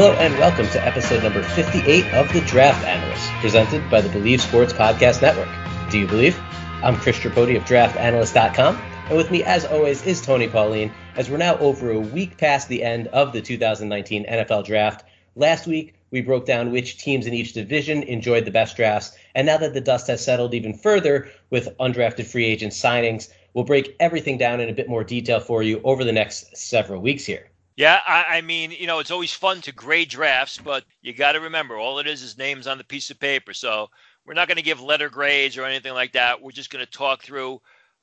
Hello and welcome to episode number 58 of The Draft Analyst, presented by the Bleav Sports Podcast Network. Do you believe? I'm Chris Tripodi of DraftAnalyst.com, and with me, as always, is Tony Pauline, as we're now over a week past the end of the 2019 NFL Draft. Last week, we broke down which teams in each division enjoyed the best drafts, and now that the dust has settled even further with undrafted free agent signings, we'll break everything down in a bit more detail for you over the next several weeks here. Yeah, I, I, mean, you know, it's always fun to grade drafts, but you got to remember, all it is is names on the piece of paper. So we're not going to give letter grades or anything like that. We're just going to talk through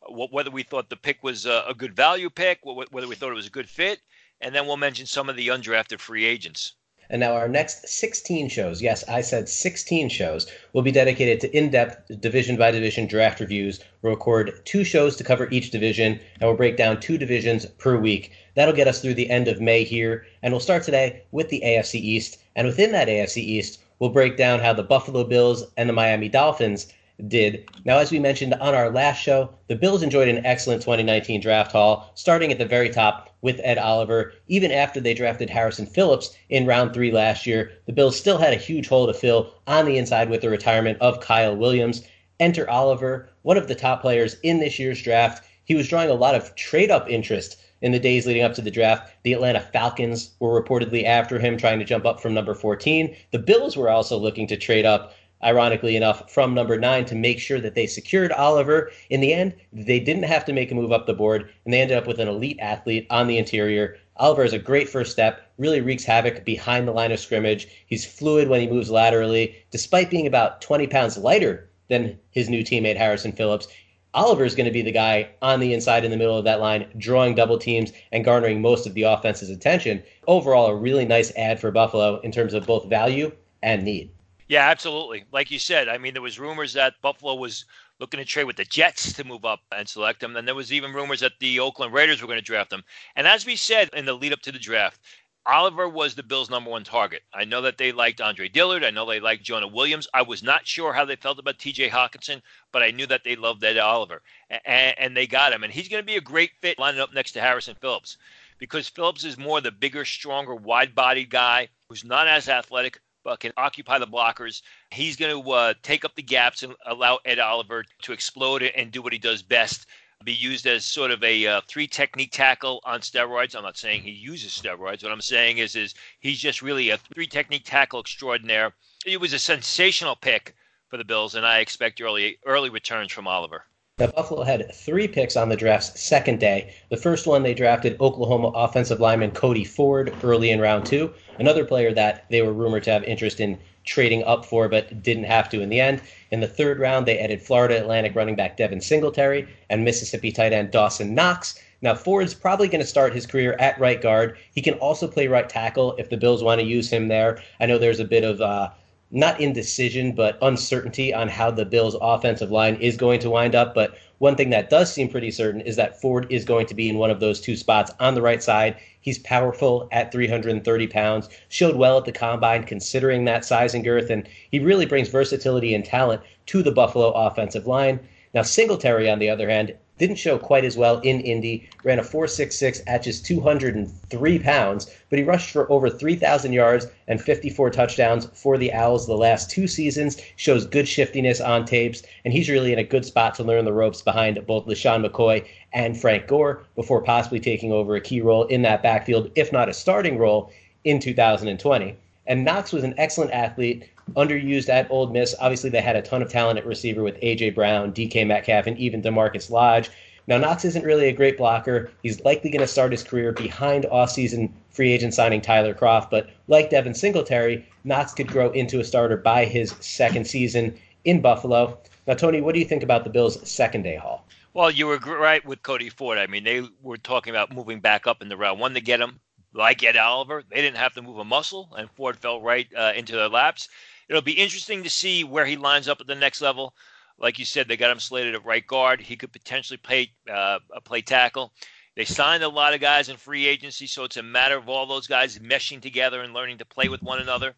uh, whether we thought the pick was a, a good value pick, whether we thought it was a good fit, and then we'll mention some of the undrafted free agents. And now our next 16 shows, yes, I said 16 shows, will be dedicated to in-depth division by division draft reviews. We'll record two shows to cover each division, and we'll break down two divisions per week. That'll get us through the end of May here, and we'll start today with the AFC East. And within that AFC East, we'll break down how the Buffalo Bills and the Miami Dolphins did. Now, as we mentioned on our last show, the Bills enjoyed an excellent 2019 draft haul, starting at the very top with Ed Oliver. Even after they drafted Harrison Phillips in round three last year, the Bills still had a huge hole to fill on the inside with the retirement of Kyle Williams. Enter Oliver, one of the top players in this year's draft. He was drawing a lot of trade up interest in the days leading up to the draft. The Atlanta Falcons were reportedly after him, trying to jump up from number 14. The Bills were also looking to trade up, ironically enough, from number nine to make sure that they secured Oliver. In the end, they didn't have to make a move up the board, and they ended up with an elite athlete on the interior. Oliver is a great first step, really wreaks havoc behind the line of scrimmage. He's fluid when he moves laterally. Despite being about 20 pounds lighter than his new teammate Harrison Phillips, Oliver is going to be the guy on the inside in the middle of that line, drawing double teams and garnering most of the offense's attention. Overall, a really nice ad for Buffalo in terms of both value and need. Yeah, absolutely. Like you said, I mean, there was rumors that Buffalo was looking to trade with the Jets to move up and select him. And there was even rumors that the Oakland Raiders were going to draft him. And as we said in the lead up to the draft, Oliver was the Bills' number one target. I know that they liked Andre Dillard. I know they liked Jonah Williams. I was not sure how they felt about TJ Hockenson, but I knew that they loved Ed Oliver. And, and they got him. And he's going to be a great fit lining up next to Harrison Phillips because Phillips is more the bigger, stronger, wide bodied guy who's not as athletic, but can occupy the blockers. He's going to uh, take up the gaps and allow Ed Oliver to explode and do what he does best be used as sort of a uh, three technique tackle on steroids. I'm not saying he uses steroids. What I'm saying is, is he's just really a three technique tackle extraordinaire. It was a sensational pick for the Bills, and I expect early early returns from Oliver. Now, Buffalo had three picks on the draft's second day. The first one, they drafted Oklahoma offensive lineman Cody Ford early in round two, another player that they were rumored to have interest in trading up for, but didn't have to in the end. In the third round, they added Florida Atlantic running back Devin Singletary and Mississippi tight end Dawson Knox. Now, Ford's probably going to start his career at right guard. He can also play right tackle if the Bills want to use him there. I know there's a bit of uh, not indecision, but uncertainty on how the Bills' offensive line is going to wind up. But one thing that does seem pretty certain is that Ford is going to be in one of those two spots on the right side. He's powerful at 330 pounds, showed well at the combine considering that size and girth, and he really brings versatility and talent to the Buffalo offensive line. Now, Singletary, on the other hand, didn't show quite as well in Indy, ran a 4.66 at just 203 pounds, but he rushed for over 3,000 yards and 54 touchdowns for the Owls the last two seasons, shows good shiftiness on tapes, and he's really in a good spot to learn the ropes behind both LeSean McCoy and Frank Gore before possibly taking over a key role in that backfield, if not a starting role, in 2020. And Knox was an excellent athlete, underused at Ole Miss. Obviously, they had a ton of talent at receiver with A.J. Brown, DK Metcalf, and even DaMarkus Lodge. Now, Knox isn't really a great blocker. He's likely going to start his career behind off-season free agent signing Tyler Kroft. but like Devin Singletary, Knox could grow into a starter by his second season in Buffalo. Now, Tony, what do you think about the Bills' second day haul? Well, you were right with Cody Ford. I mean, they were talking about moving back up in the round one to get him like Ed Oliver. They didn't have to move a muscle, and Ford fell right uh, into their laps. It'll be interesting to see where he lines up at the next level. Like you said, they got him slated at right guard. He could potentially play uh, play tackle. They signed a lot of guys in free agency, so it's a matter of all those guys meshing together and learning to play with one another.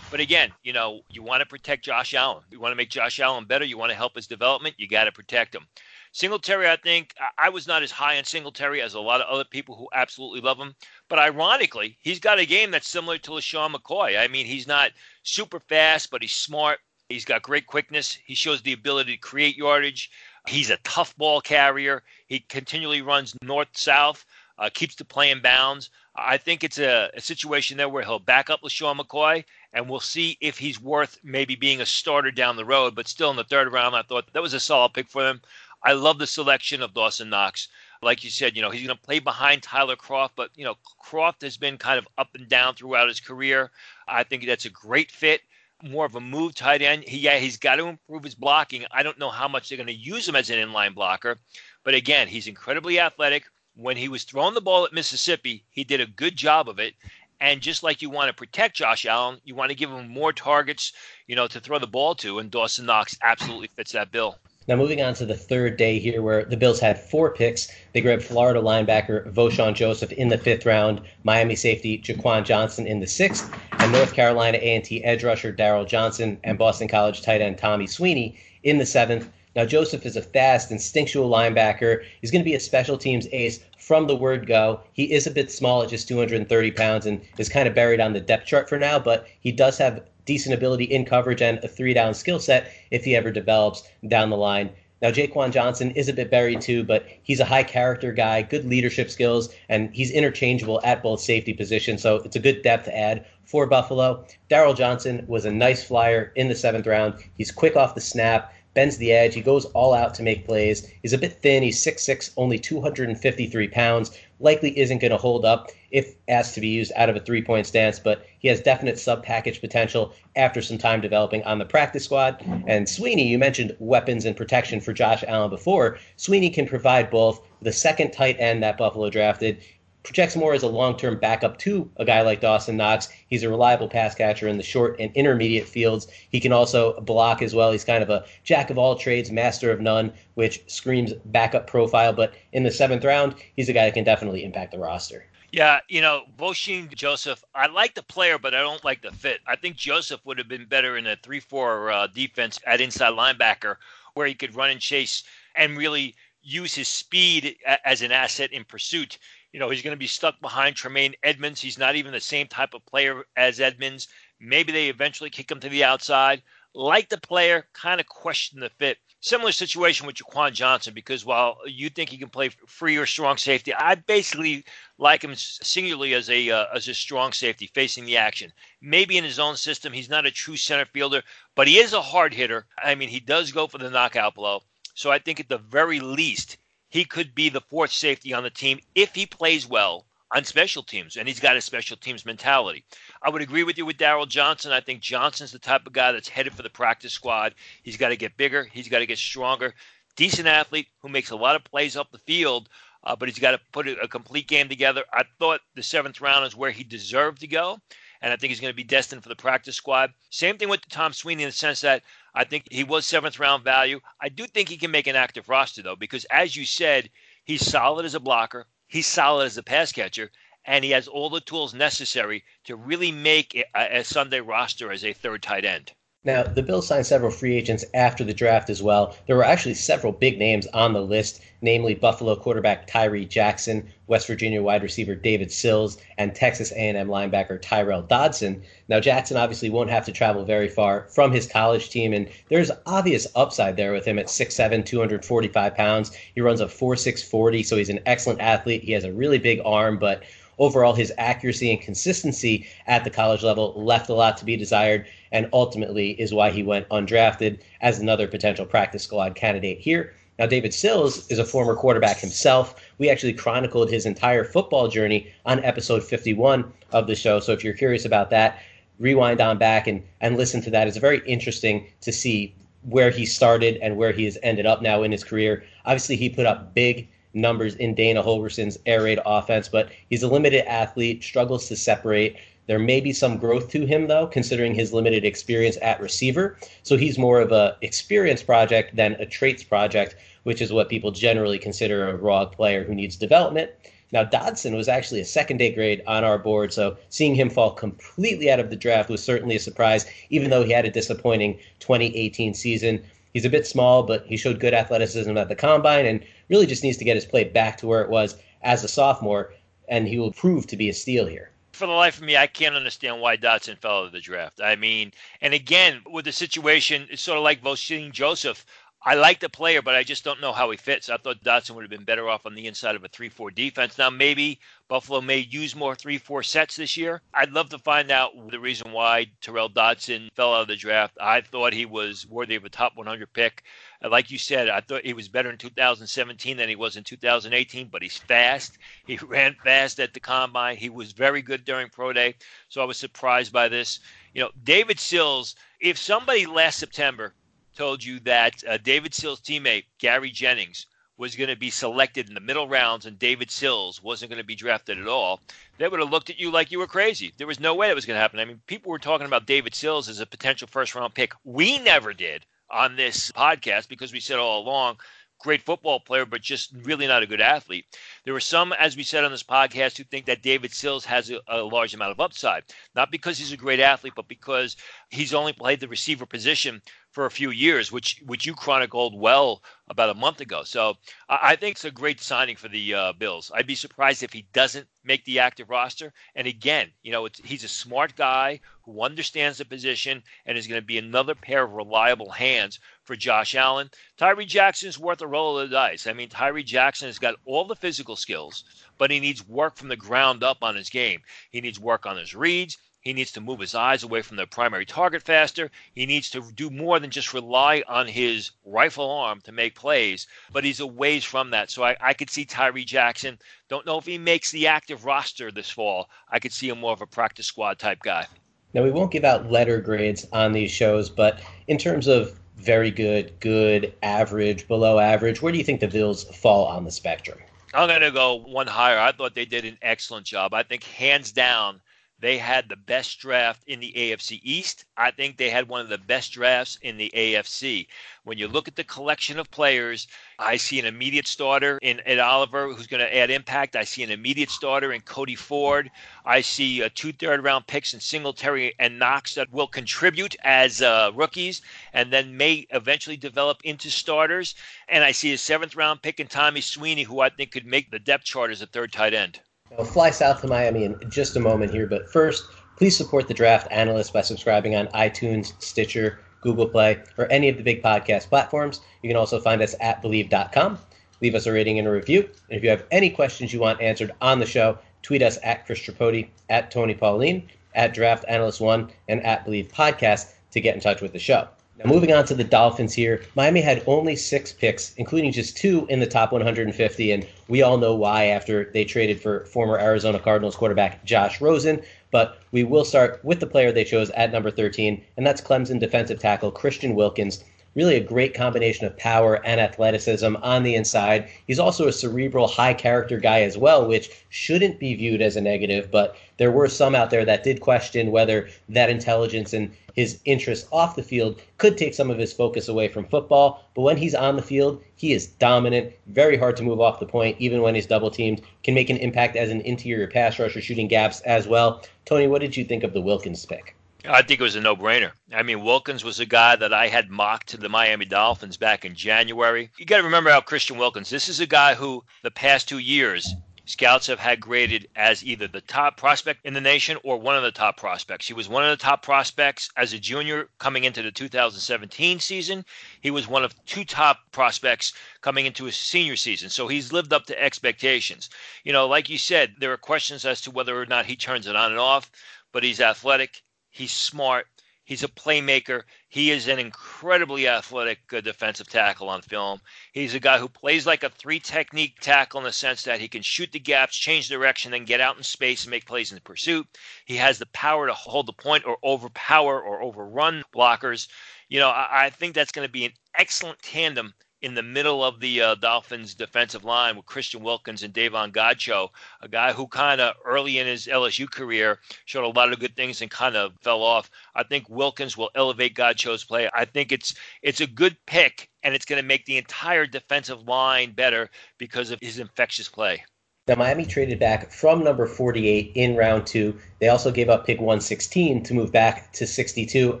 But again, you know, you want to protect Josh Allen. You want to make Josh Allen better. You want to help his development. You got to protect him. Singletary, I think I was not as high on Singletary as a lot of other people who absolutely love him. But ironically, he's got a game that's similar to LeSean McCoy. I mean, he's not super fast, but he's smart. He's got great quickness. He shows the ability to create yardage. He's a tough ball carrier. He continually runs north south, uh, keeps the play in bounds. I think it's a, a, situation there where he'll back up LeSean McCoy, and we'll see if he's worth maybe being a starter down the road. But still, in the third round, I thought that was a solid pick for them. I love the selection of Dawson Knox. Like you said, you know, he's going to play behind Tyler Kroft, but, you know, Kroft has been kind of up and down throughout his career. I think that's a great fit. More of a move tight end. He, yeah, he's got to improve his blocking. I don't know how much they're going to use him as an inline blocker, but again, he's incredibly athletic when he was throwing the ball at Mississippi, he did a good job of it. And just like you want to protect Josh Allen, you want to give him more targets, you know, to throw the ball to. And Dawson Knox absolutely fits that bill. Now, moving on to the third day here, where the Bills had four picks. They grabbed Florida linebacker Vosean Joseph in the fifth round, Miami safety Jaquan Johnson in the sixth, and North Carolina A&T edge rusher Daryl Johnson and Boston College tight end Tommy Sweeney in the seventh. Now, Joseph is a fast, instinctual linebacker. He's going to be a special teams ace from the word go. He is a bit small at just 230 pounds and is kind of buried on the depth chart for now, but he does have decent ability in coverage and a three down skill set if he ever develops down the line. Now, Jaquan Johnson is a bit buried too, but he's a high character guy, good leadership skills, and he's interchangeable at both safety positions. So it's a good depth add for Buffalo. Daryl Johnson was a nice flyer in the seventh round. He's quick off the snap bends the edge. He goes all out to make plays. He's a bit thin. He's 6'6, only 253 pounds. Likely isn't going to hold up if asked to be used out of a three point stance, but he has definite sub package potential after some time developing on the practice squad. And Sweeney, you mentioned weapons and protection for Josh Allen before. Sweeney can provide both the second tight end that Buffalo drafted projects more as a long-term backup to a guy like Dawson Knox. He's a reliable pass catcher in the short and intermediate fields. He can also block as well. He's kind of a jack of all trades, master of none, which screams backup profile. But in the seventh round, he's a guy that can definitely impact the roster. Yeah, you know, Vosean Joseph, I like the player, but I don't like the fit. I think Joseph would have been better in a 3 4 uh, defense at inside linebacker where he could run and chase and really use his speed as an asset in pursuit you know, he's going to be stuck behind Tremaine Edmonds. He's not even the same type of player as Edmonds. Maybe they eventually kick him to the outside. Like the player, kind of question the fit. Similar situation with Jaquan Johnson because while you think he can play free or strong safety, I basically like him singularly as a uh, as a strong safety facing the action. Maybe in his own system, he's not a true center fielder, but he is a hard hitter. I mean, he does go for the knockout blow. So I think at the very least, he could be the fourth safety on the team if he plays well on special teams, and he's got a special teams mentality. I would agree with you with Daryl Johnson. I think Johnson's the type of guy that's headed for the practice squad. He's got to get bigger, he's got to get stronger. Decent athlete who makes a lot of plays up the field, uh, but he's got to put a, a complete game together. I thought the seventh round is where he deserved to go, and I think he's going to be destined for the practice squad. Same thing with Tom Sweeney in the sense that I think he was seventh round value. I do think he can make an active roster though, because as you said, he's solid as a blocker, he's solid as a pass catcher, and he has all the tools necessary to really make a, a Sunday roster as a third tight end. Now, the Bills signed several free agents after the draft as well. There were actually several big names on the list, namely Buffalo quarterback Tyree Jackson, West Virginia wide receiver David Sills, and Texas A&M linebacker Tyrel Dodson. Now, Jackson obviously won't have to travel very far from his college team, and there's obvious upside there with him at 6'7", 245 pounds. He runs a 4'6", 40, so he's an excellent athlete. He has a really big arm, but overall his accuracy and consistency at the college level left a lot to be desired and ultimately is why he went undrafted as another potential practice squad candidate here. Now, David Sills is a former quarterback himself. We actually chronicled his entire football journey on episode 51 of the show. So if you're curious about that, rewind on back and, and listen to that. It's very interesting to see where he started and where he has ended up now in his career. Obviously, he put up big numbers in Dana Holgorsen's air raid offense, but he's a limited athlete, struggles to separate. There may be some growth to him though, considering his limited experience at receiver. So he's more of a experience project than a traits project, which is what people generally consider a raw player who needs development. Now Dodson was actually a second day grade on our board, so seeing him fall completely out of the draft was certainly a surprise, even though he had a disappointing 2018 season. He's a bit small, but he showed good athleticism at the combine and really just needs to get his play back to where it was as a sophomore, and he will prove to be a steal here for the life of me, I can't understand why Dodson fell out of the draft. I mean, and again, with the situation, it's sort of like Vosean Joseph. I like the player, but I just don't know how he fits. I thought Dodson would have been better off on the inside of a 3 4 defense. Now, maybe Buffalo may use more 3 4 sets this year. I'd love to find out the reason why Tyrel Dodson fell out of the draft. I thought he was worthy of a top 100 pick. Like you said, I thought he was better in 2017 than he was in 2018, but he's fast. He ran fast at the combine. He was very good during Pro Day. So I was surprised by this. You know, David Sills, if somebody last September told you that uh, David Sills' teammate, Gary Jennings, was going to be selected in the middle rounds and David Sills wasn't going to be drafted at all, they would have looked at you like you were crazy. There was no way that was going to happen. I mean, people were talking about David Sills as a potential first round pick. We never did on this podcast because we said all along great football player, but just really not a good athlete. There were some, as we said on this podcast, who think that David Sills has a, a, large amount of upside, not because he's a great athlete, but because he's only played the receiver position for a few years, which which you chronicled well about a month ago. So I, I think it's a great signing for the uh, Bills. I'd be surprised if he doesn't make the active roster. And again, you know, he's a smart guy who understands the position and is going to be another pair of reliable hands for Josh Allen. Tyree Jackson's worth a roll of the dice. I mean, Tyree Jackson has got all the physical skills, but he needs work from the ground up on his game. He needs work on his reads. He needs to move his eyes away from the primary target faster. He needs to do more than just rely on his rifle arm to make plays, but he's a ways from that. So I, I could see Tyree Jackson. Don't know if he makes the active roster this fall. I could see him more of a practice squad type guy. Now, we won't give out letter grades on these shows, but in terms of very good, good, average, below average, where do you think the Bills fall on the spectrum? I'm going to go one higher. I thought they did an excellent job. I think hands down, they had the best draft in the AFC East. I think they had one of the best drafts in the AFC. When you look at the collection of players, I see an immediate starter in Ed Oliver who's going to add impact. I see an immediate starter in Cody Ford. I see uh, two third round picks in Singletary and Knox that will contribute as uh, rookies and then may eventually develop into starters. And I see a seventh round pick in Tommy Sweeney who I think could make the depth chart as a third tight end. I'll fly south to Miami in just a moment here, but first, please support the Draft Analyst by subscribing on iTunes, Stitcher, Google Play, or any of the big podcast platforms. You can also find us at Bleav.com. Leave us a rating and a review. And if you have any questions you want answered on the show, tweet us at Chris Tripodi, at Tony Pauline, at Draft Analyst One, and at Bleav Podcast to get in touch with the show. Now, moving on to the Dolphins here, Miami had only six picks, including just two in the top 150, and we all know why after they traded for former Arizona Cardinals quarterback Josh Rosen. But we will start with the player they chose at number 13, and that's Clemson defensive tackle Christian Wilkins really a great combination of power and athleticism on the inside. He's also a cerebral, high character guy as well, which shouldn't be viewed as a negative, but there were some out there that did question whether that intelligence and his interest off the field could take some of his focus away from football. But when he's on the field, he is dominant, very hard to move off the point, even when he's double teamed, can make an impact as an interior pass rusher, shooting gaps as well. Tony, what did you think of the Wilkins pick? I think it was a no-brainer. I mean, Wilkins was a guy that I had mocked to the Miami Dolphins back in January. You got to remember how Christian Wilkins. This is a guy who the past two years scouts have had graded as either the top prospect in the nation or one of the top prospects. He was one of the top prospects as a junior coming into the 2017 season. He was one of two top prospects coming into his senior season. So he's lived up to expectations. You know, like you said, there are questions as to whether or not he turns it on and off, but he's athletic He's smart. He's a playmaker. He is an incredibly athletic uh, defensive tackle on film. He's a guy who plays like a three technique tackle in the sense that he can shoot the gaps, change direction, then get out in space and make plays in the pursuit. He has the power to hold the point or overpower or overrun blockers. You know, I, I think that's going to be an excellent tandem in the middle of the uh, Dolphins defensive line with Christian Wilkins and Davon Godchaux, a guy who kind of early in his LSU career showed a lot of good things and kind of fell off. I think Wilkins will elevate Godchaux's play. I think it's it's a good pick and it's going to make the entire defensive line better because of his infectious play. Now, Miami traded back from number 48 in round two. They also gave up pick 116 to move back to 62,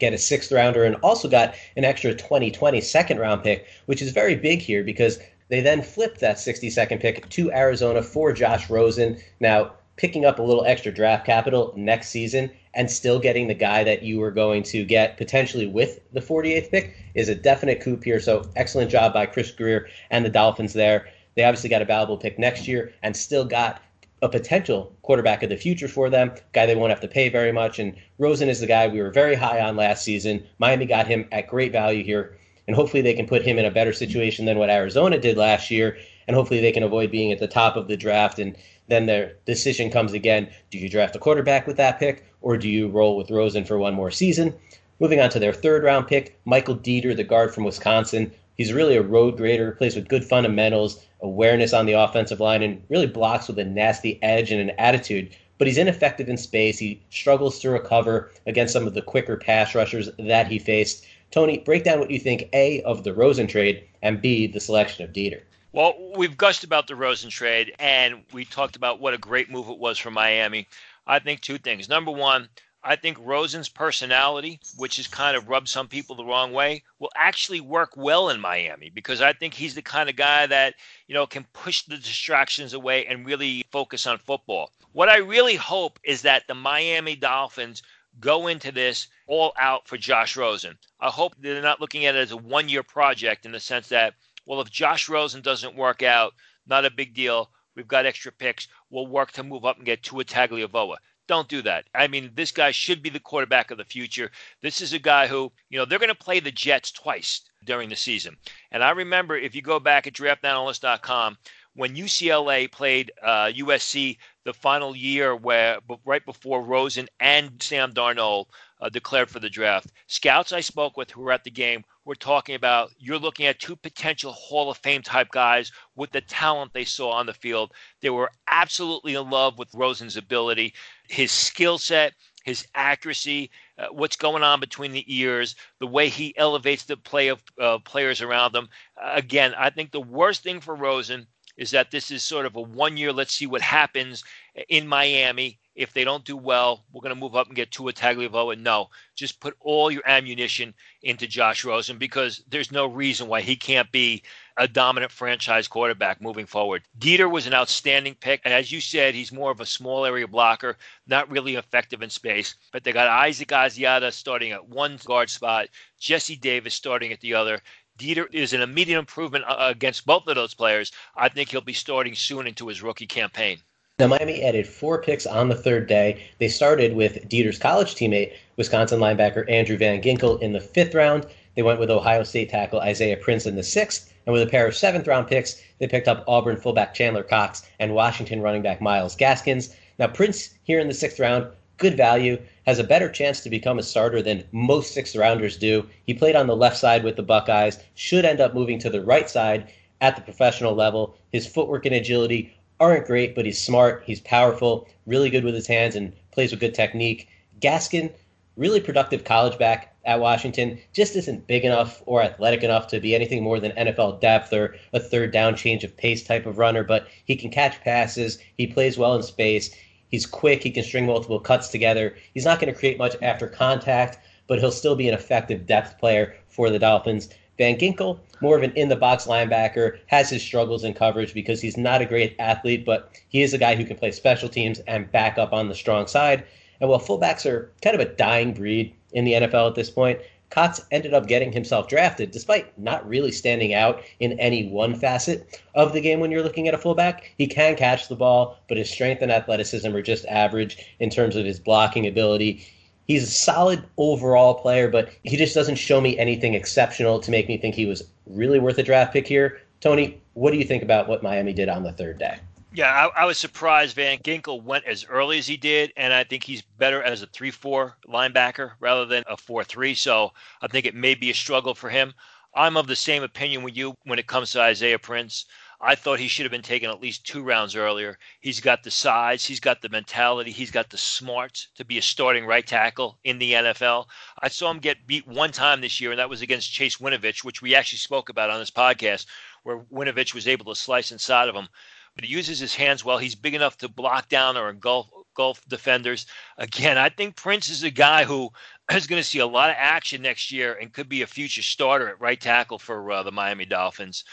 get a sixth rounder, and also got an extra 2020 second round pick, which is very big here because they then flipped that 62nd pick to Arizona for Josh Rosen. Now, picking up a little extra draft capital next season and still getting the guy that you were going to get potentially with the 48th pick is a definite coup here. So, excellent job by Chris Grier and the Dolphins there. They obviously got a valuable pick next year and still got a potential quarterback of the future for them, guy they won't have to pay very much. And Rosen is the guy we were very high on last season. Miami got him at great value here, and hopefully they can put him in a better situation than what Arizona did last year. And hopefully they can avoid being at the top of the draft. And then their decision comes again do you draft a quarterback with that pick, or do you roll with Rosen for one more season? Moving on to their third round pick, Michael Deiter, the guard from Wisconsin. He's really a road grader, plays with good fundamentals, awareness on the offensive line, and really blocks with a nasty edge and an attitude. But he's ineffective in space. He struggles to recover against some of the quicker pass rushers that he faced. Tony, break down what you think A of the Rosen trade and B the selection of Deiter. Well, we've gushed about the Rosen trade and we talked about what a great move it was for Miami. I think two things. Number one, I think Rosen's personality, which has kind of rubbed some people the wrong way, will actually work well in Miami because I think he's the kind of guy that, you know, can push the distractions away and really focus on football. What I really hope is that the Miami Dolphins go into this all out for Josh Rosen. I hope they're not looking at it as a one year project in the sense that, well, if Josh Rosen doesn't work out, not a big deal. We've got extra picks. We'll work to move up and get Tua Tagovailoa. Don't do that. I mean, this guy should be the quarterback of the future. This is a guy who, you know, they're going to play the Jets twice during the season. And I remember if you go back at draftanalyst.com, when UCLA played uh, USC the final year, where right before Rosen and Sam Darnold uh, declared for the draft, scouts I spoke with who were at the game were talking about you're looking at two potential Hall of Fame type guys with the talent they saw on the field. They were absolutely in love with Rosen's ability, his skill set, his accuracy, uh, what's going on between the ears, the way he elevates the play of uh, players around him. Uh, again, I think the worst thing for Rosen is that this is sort of a one year, let's see what happens in Miami. If they don't do well, we're going to move up and get Tua Tagovailoa. And no, just put all your ammunition into Josh Rosen because there's no reason why he can't be a dominant franchise quarterback moving forward. Deiter was an outstanding pick. And as you said, he's more of a small area blocker, not really effective in space. But they got Isaac Asiata starting at one guard spot, Jesse Davis starting at the other. Deiter is an immediate improvement uh, against both of those players. I think he'll be starting soon into his rookie campaign. Now, Miami added four picks on the third day. They started with Deiter's college teammate, Wisconsin linebacker Andrew Van Ginkel, in the fifth round. They went with Ohio State tackle Isaiah Prince in the sixth. And with a pair of seventh round picks, they picked up Auburn fullback Chandler Cox and Washington running back Myles Gaskins. Now, Prince here in the sixth round, good value, has a better chance to become a starter than most sixth rounders do. He played on the left side with the Buckeyes, should end up moving to the right side at the professional level. His footwork and agility aren't great, but he's smart, he's powerful, really good with his hands, and plays with good technique. Gaskin, really productive college back at Washington, just isn't big enough or athletic enough to be anything more than NFL depth or a third down change of pace type of runner, but he can catch passes, he plays well in space, he's quick, he can string multiple cuts together. He's not going to create much after contact, but he'll still be an effective depth player for the Dolphins. Van Ginkel, more of an in the box linebacker, has his struggles in coverage because he's not a great athlete, but he is a guy who can play special teams and back up on the strong side. And while fullbacks are kind of a dying breed in the NFL at this point, Cox ended up getting himself drafted despite not really standing out in any one facet of the game when you're looking at a fullback. He can catch the ball, but his strength and athleticism are just average in terms of his blocking ability he's a solid overall player, but he just doesn't show me anything exceptional to make me think he was really worth a draft pick here. Tony, what do you think about what Miami did on the third day? Yeah, I, I, was surprised Van Ginkel went as early as he did, and I think he's better as a 3 4 linebacker rather than a 4 3. So I think it may be a struggle for him. I'm of the same opinion with you when it comes to Isaiah Prince. I thought he should have been taken at least two rounds earlier. He's got the size, he's got the mentality, he's got the smarts to be a starting right tackle in the NFL. I saw him get beat one time this year, and that was against Chase Winovich, which we actually spoke about on this podcast, where Winovich was able to slice inside of him. But he uses his hands well. He's big enough to block down or engulf Gulf defenders. Again, I think Prince is a guy who is going to see a lot of action next year and could be a future starter at right tackle for uh, the Miami Dolphins.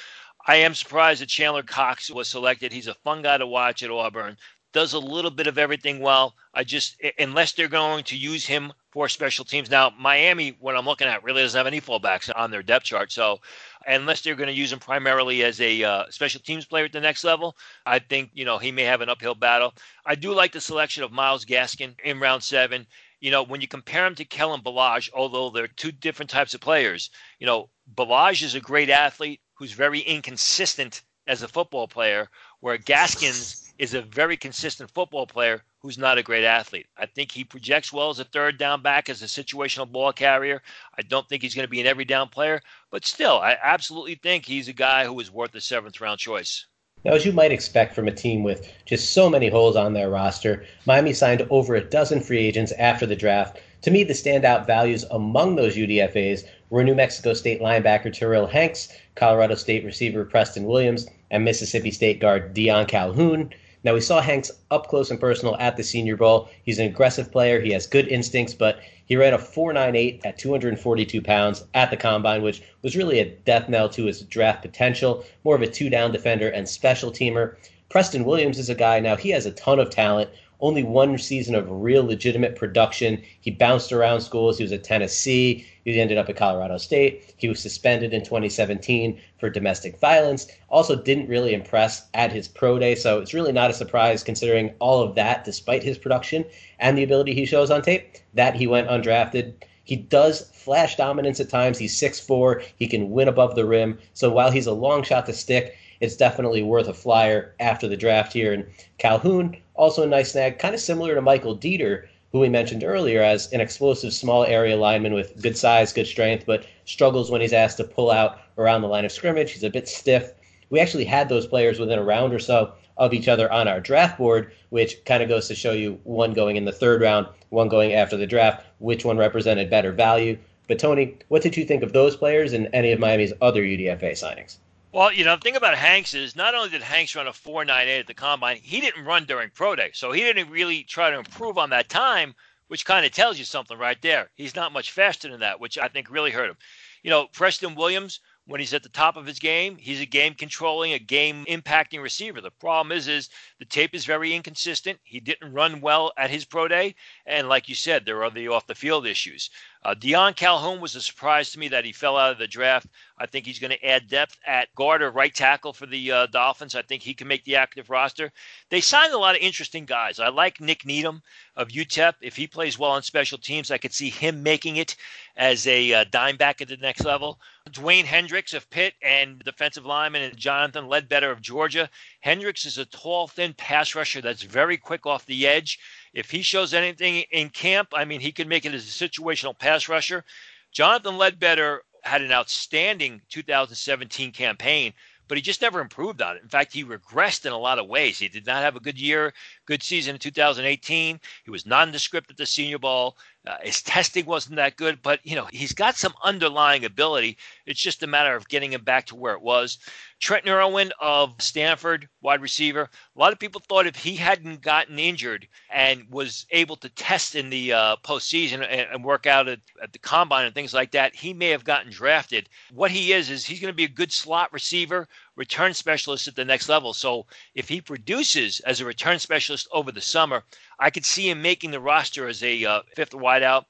I am surprised that Chandler Cox was selected. He's a fun guy to watch at Auburn. Does a little bit of everything well. I just, unless they're going to use him for special teams. Now, Miami, what I'm looking at, really doesn't have any fullbacks on their depth chart. So, unless they're going to use him primarily as a uh, special teams player at the next level, I think you know he may have an uphill battle. I do like the selection of Myles Gaskin in round seven. You know, when you compare him to Kalen Ballage, although they're two different types of players, you know, Ballage is a great athlete who's very inconsistent as a football player, where Gaskins is a very consistent football player who's not a great athlete. I think he projects well as a third down back, as a situational ball carrier. I don't think he's going to be an every down player, but still, I absolutely think he's a guy who is worth the seventh round choice. Now, as you might expect from a team with just so many holes on their roster, Miami signed over a dozen free agents after the draft. To me, the standout values among those UDFAs were New Mexico State linebacker Terrill Hanks, Colorado State receiver Preston Williams, and Mississippi State guard Deion Calhoun. Now, we saw Hanks up close and personal at the Senior Bowl. He's an aggressive player. He has good instincts, but he ran a 4.98 at 242 pounds at the combine, which was really a death knell to his draft potential. More of a two down defender and special teamer. Preston Williams is a guy now, he has a ton of talent only one season of real legitimate production. He bounced around schools. He was at Tennessee. He ended up at Colorado State. He was suspended in 2017 for domestic violence. Also, didn't really impress at his pro day. So it's really not a surprise considering all of that, despite his production and the ability he shows on tape, that he went undrafted. He does flash dominance at times. He's 6'4. He can win above the rim. So while he's a long shot to stick, it's definitely worth a flyer after the draft here. And Calhoun, also a nice snag, kind of similar to Michael Deiter, who we mentioned earlier as an explosive small area lineman with good size, good strength, but struggles when he's asked to pull out around the line of scrimmage. He's a bit stiff. We actually had those players within a round or so of each other on our draft board, which kind of goes to show you one going in the third round, one going after the draft, which one represented better value. But Tony, what did you think of those players and any of Miami's other UDFA signings? Well, you know, the thing about Hanks is not only did Hanks run a 4.98 at the combine, he didn't run during pro day. So he didn't really try to improve on that time, which kind of tells you something right there. He's not much faster than that, which I think really hurt him. You know, Preston Williams, when he's at the top of his game, he's a game controlling, a game impacting receiver. The problem is, is the tape is very inconsistent. He didn't run well at his pro day, and like you said, there are the off the field issues. Uh, Deion Calhoun was a surprise to me that he fell out of the draft. I think he's going to add depth at guard or right tackle for the uh, Dolphins. I think he can make the active roster. They signed a lot of interesting guys. I like Nick Needham of UTEP. If he plays well on special teams, I could see him making it as a uh, dime back at the next level. Dewayne Hendrix of Pitt and defensive lineman and Jonathan Ledbetter of Georgia. Hendrix is a tall, thin pass rusher that's very quick off the edge. If he shows anything in camp, I mean, he could make it as a situational pass rusher. Jonathan Ledbetter had an outstanding 2017 campaign, but he just never improved on it. In fact, he regressed in a lot of ways. He did not have a good year, good season in 2018. He was nondescript at the Senior Bowl. Uh, his testing wasn't that good, but you know he's got some underlying ability. It's just a matter of getting him back to where it was. Trent Irwin of Stanford, wide receiver. A lot of people thought if he hadn't gotten injured and was able to test in the uh, postseason and, and work out at, at the combine and things like that, he may have gotten drafted. What he is is he's going to be a good slot receiver, return specialist at the next level. So if he produces as a return specialist over the summer, I could see him making the roster as a uh, fifth wideout.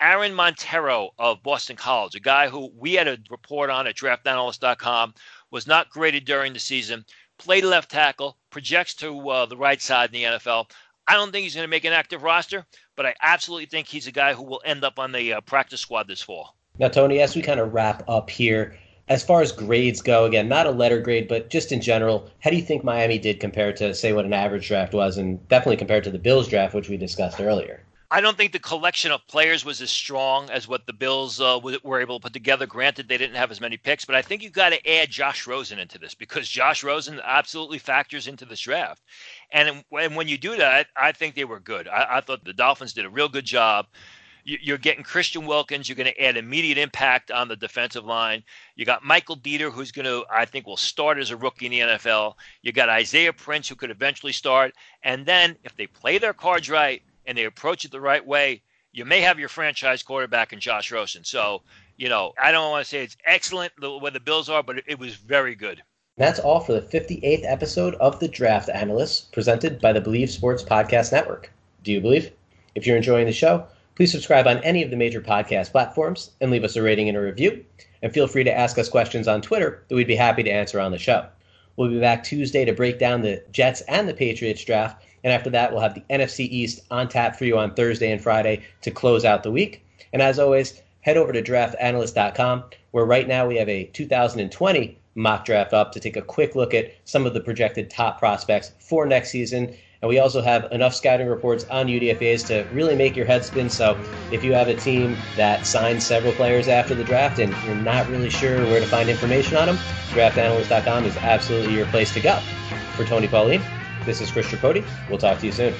Aaron Monteiro of Boston College, a guy who we had a report on at draftanalyst.com was not graded during the season, played left tackle, projects to uh, the right side in the NFL. I don't think he's going to make an active roster, but I absolutely think he's a guy who will end up on the uh, practice squad this fall. Now, Tony, as we kind of wrap up here, as far as grades go, again, not a letter grade, but just in general, how do you think Miami did compared to, say, what an average draft was, and definitely compared to the Bills draft, which we discussed earlier? I don't think the collection of players was as strong as what the Bills uh, were able to put together. Granted, they didn't have as many picks, but I think you've got to add Josh Rosen into this because Josh Rosen absolutely factors into this draft. And, and when you do that, I think they were good. I, I thought the Dolphins did a real good job you're getting Christian Wilkins. You're going to add immediate impact on the defensive line. You got Michael Deiter, who's going to, I think, will start as a rookie in the NFL. You got Isaiah Prince, who could eventually start. And then if they play their cards right and they approach it the right way, you may have your franchise quarterback in Josh Rosen. So, you know, I don't want to say it's excellent way the Bills are, but it was very good. That's all for the 58th episode of The Draft Analysts, presented by the Bleav Sports Podcast Network. Do you believe? If you're enjoying the show, please subscribe on any of the major podcast platforms and leave us a rating and a review. And feel free to ask us questions on Twitter that we'd be happy to answer on the show. We'll be back Tuesday to break down the Jets and the Patriots draft. And after that, we'll have the NFC East on tap for you on Thursday and Friday to close out the week. And as always, head over to draftanalyst.com, where right now we have a 2020 mock draft up to take a quick look at some of the projected top prospects for next season. And we also have enough scouting reports on UDFAs to really make your head spin. So if you have a team that signs several players after the draft and you're not really sure where to find information on them, draftanalyst.com is absolutely your place to go. For Tony Pauline, this is Chris Tripodi. We'll talk to you soon.